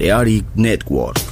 Balearic Network.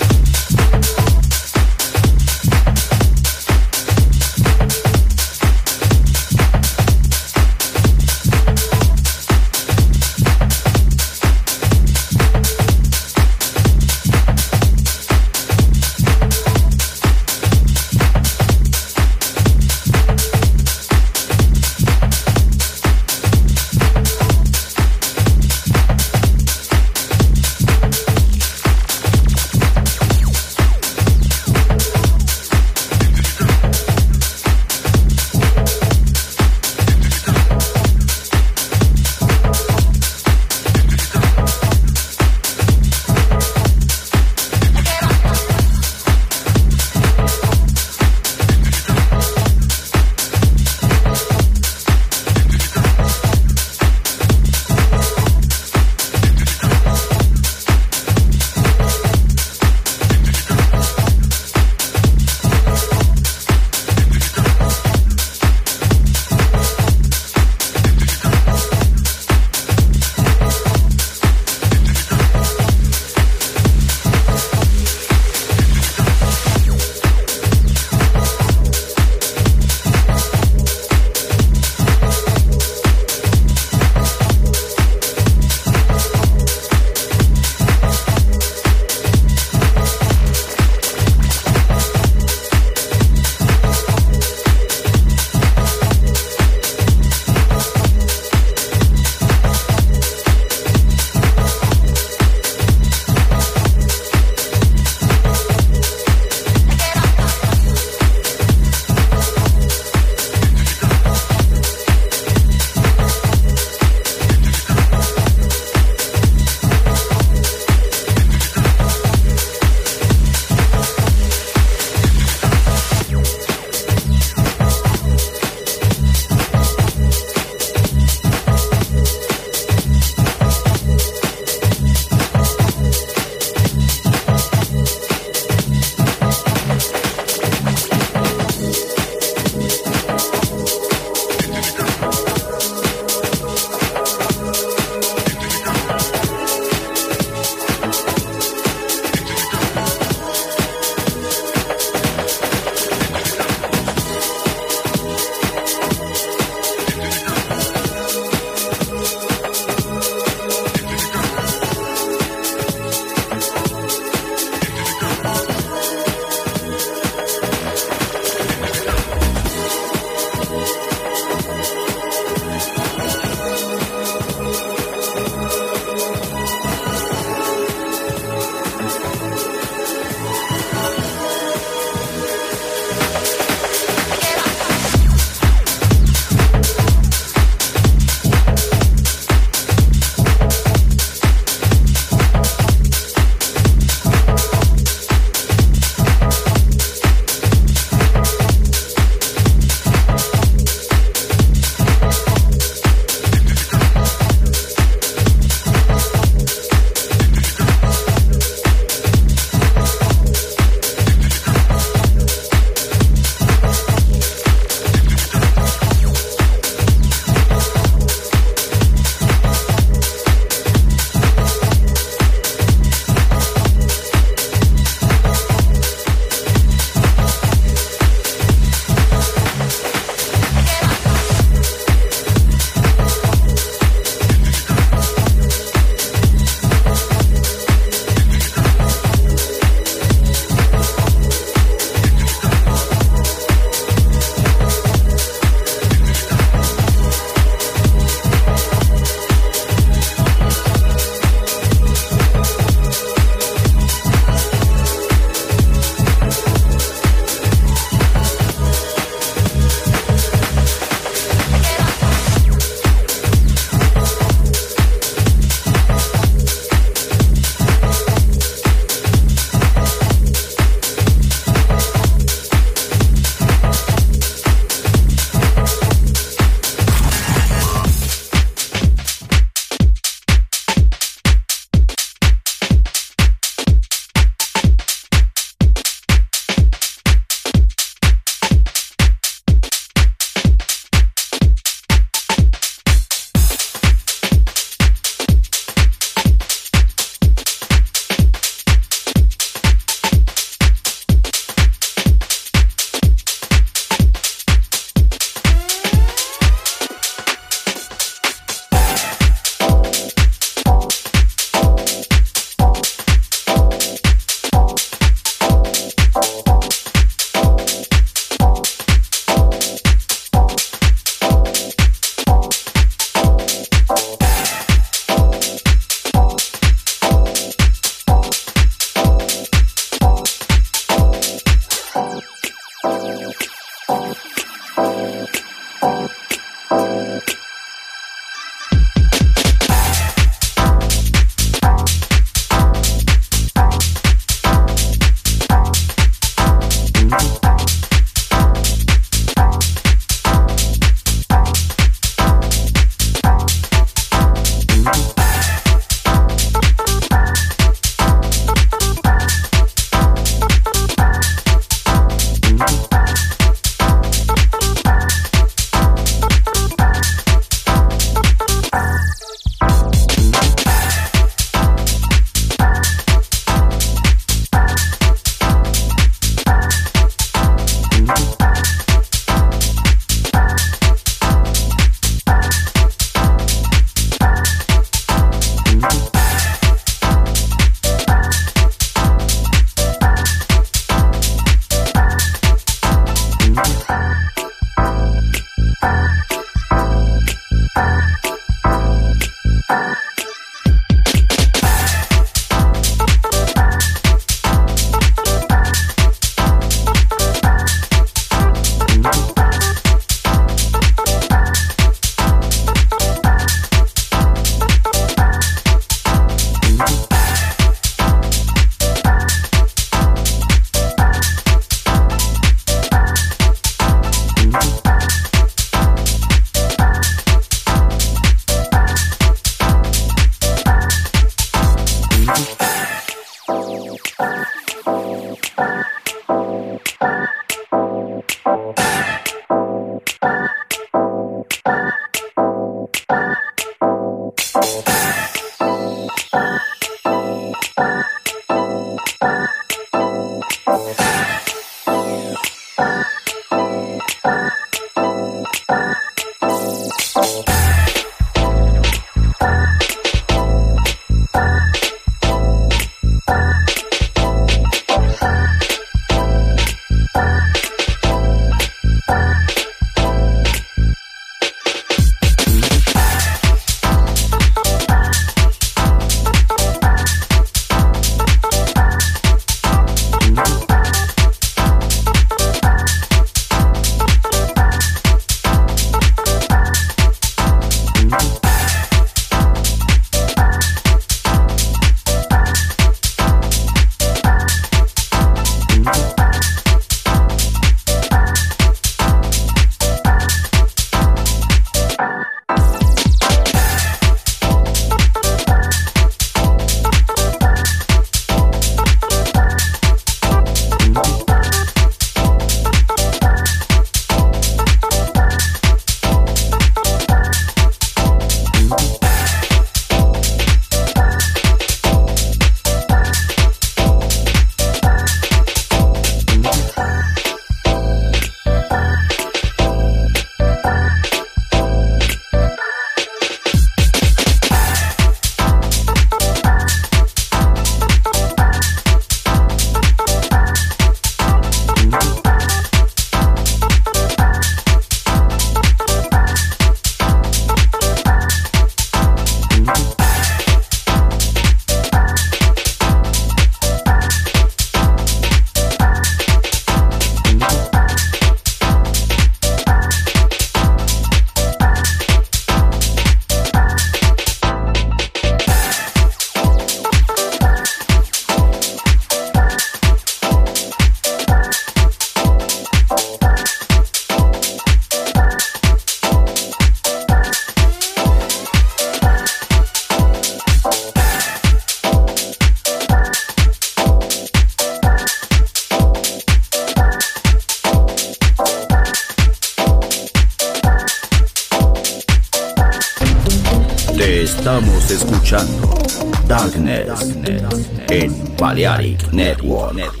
Balearic Network.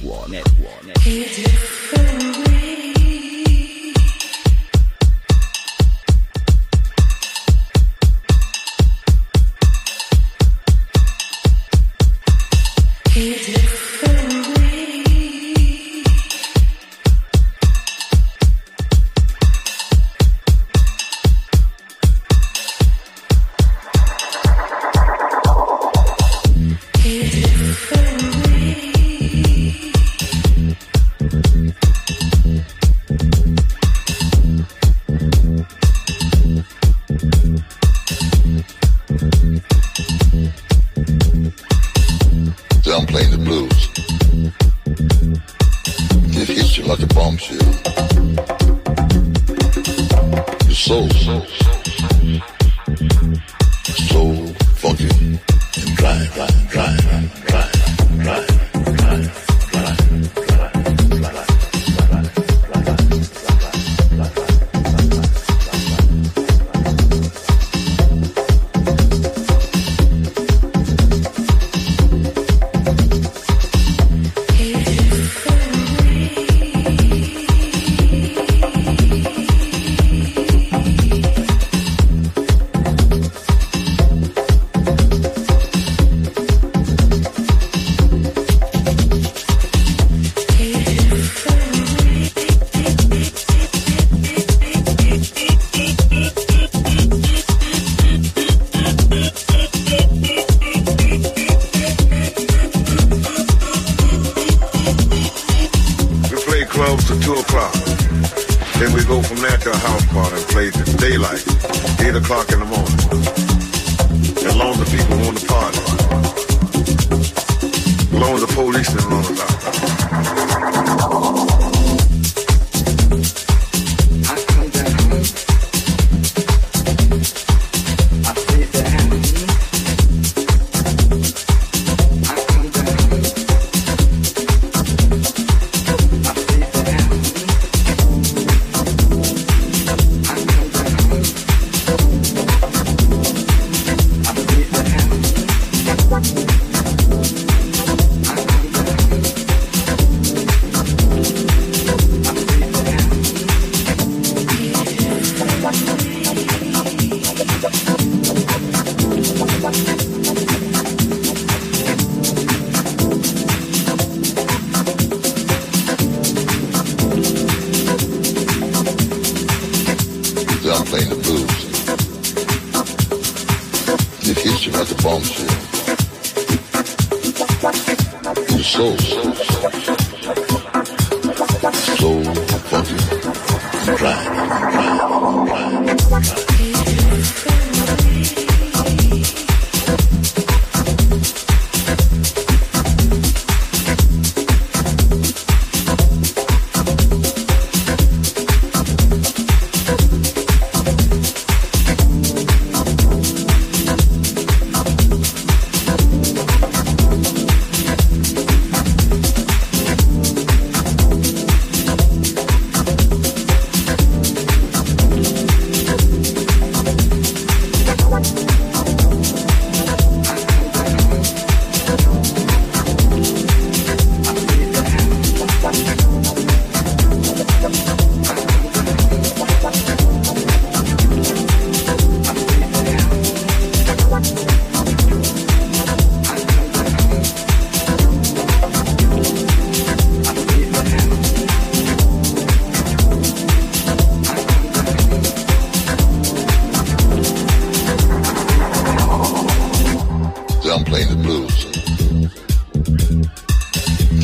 play the blues.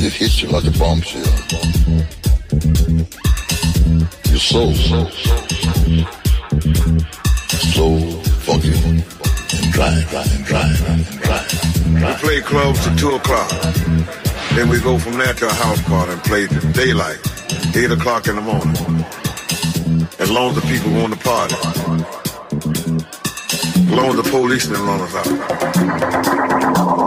It hits you like a bombshell. Your soul, soul, soul, funky and dry, dry, and dry, and dry, and dry. We play clubs at two o'clock. Then we go from there to a house party and play till daylight, eight o'clock in the morning. As long as the people want to party. Long as the police didn't loan us out.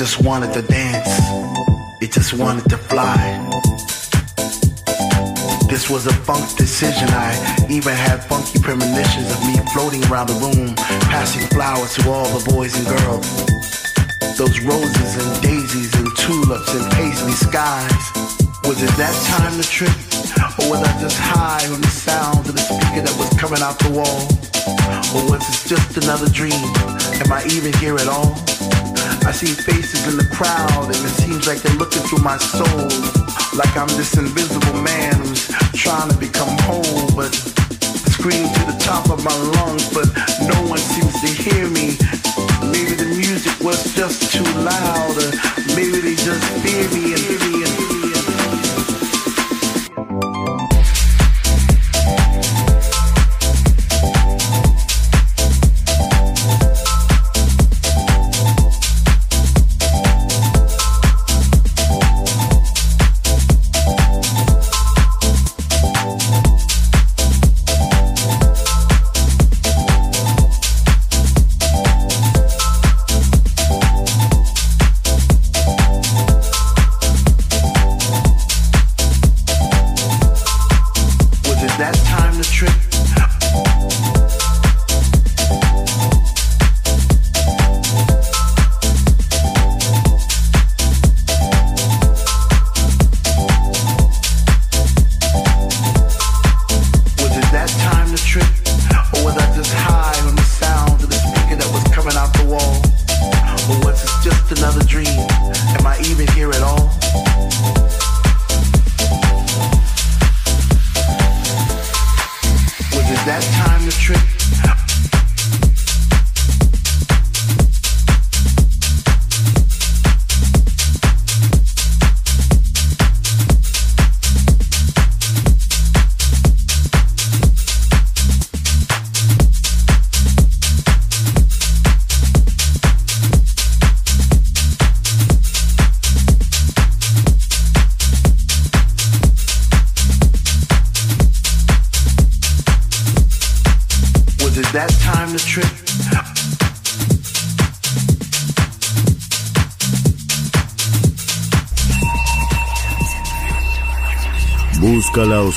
Just wanted to dance. It just wanted to fly. This was a funk decision. I even had funky premonitions of me floating around the room, passing flowers to all the boys and girls. Those roses and daisies and tulips and paisley skies. Was it that time to trip? Or was I just high on the sound of the speaker that was coming out the wall? Or was it just another dream? Am I even here at all? I see faces in the crowd and it seems like they're looking through my soul. Like I'm this invisible man who's trying to become whole, but scream to the top of my lungs, but no one seems to hear me. Maybe the music was just too loud, or maybe they just fear me and fear me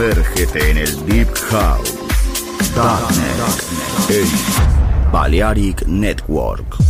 Sumérgete en el Deep House. Darknet. Darknet. Balearic Network.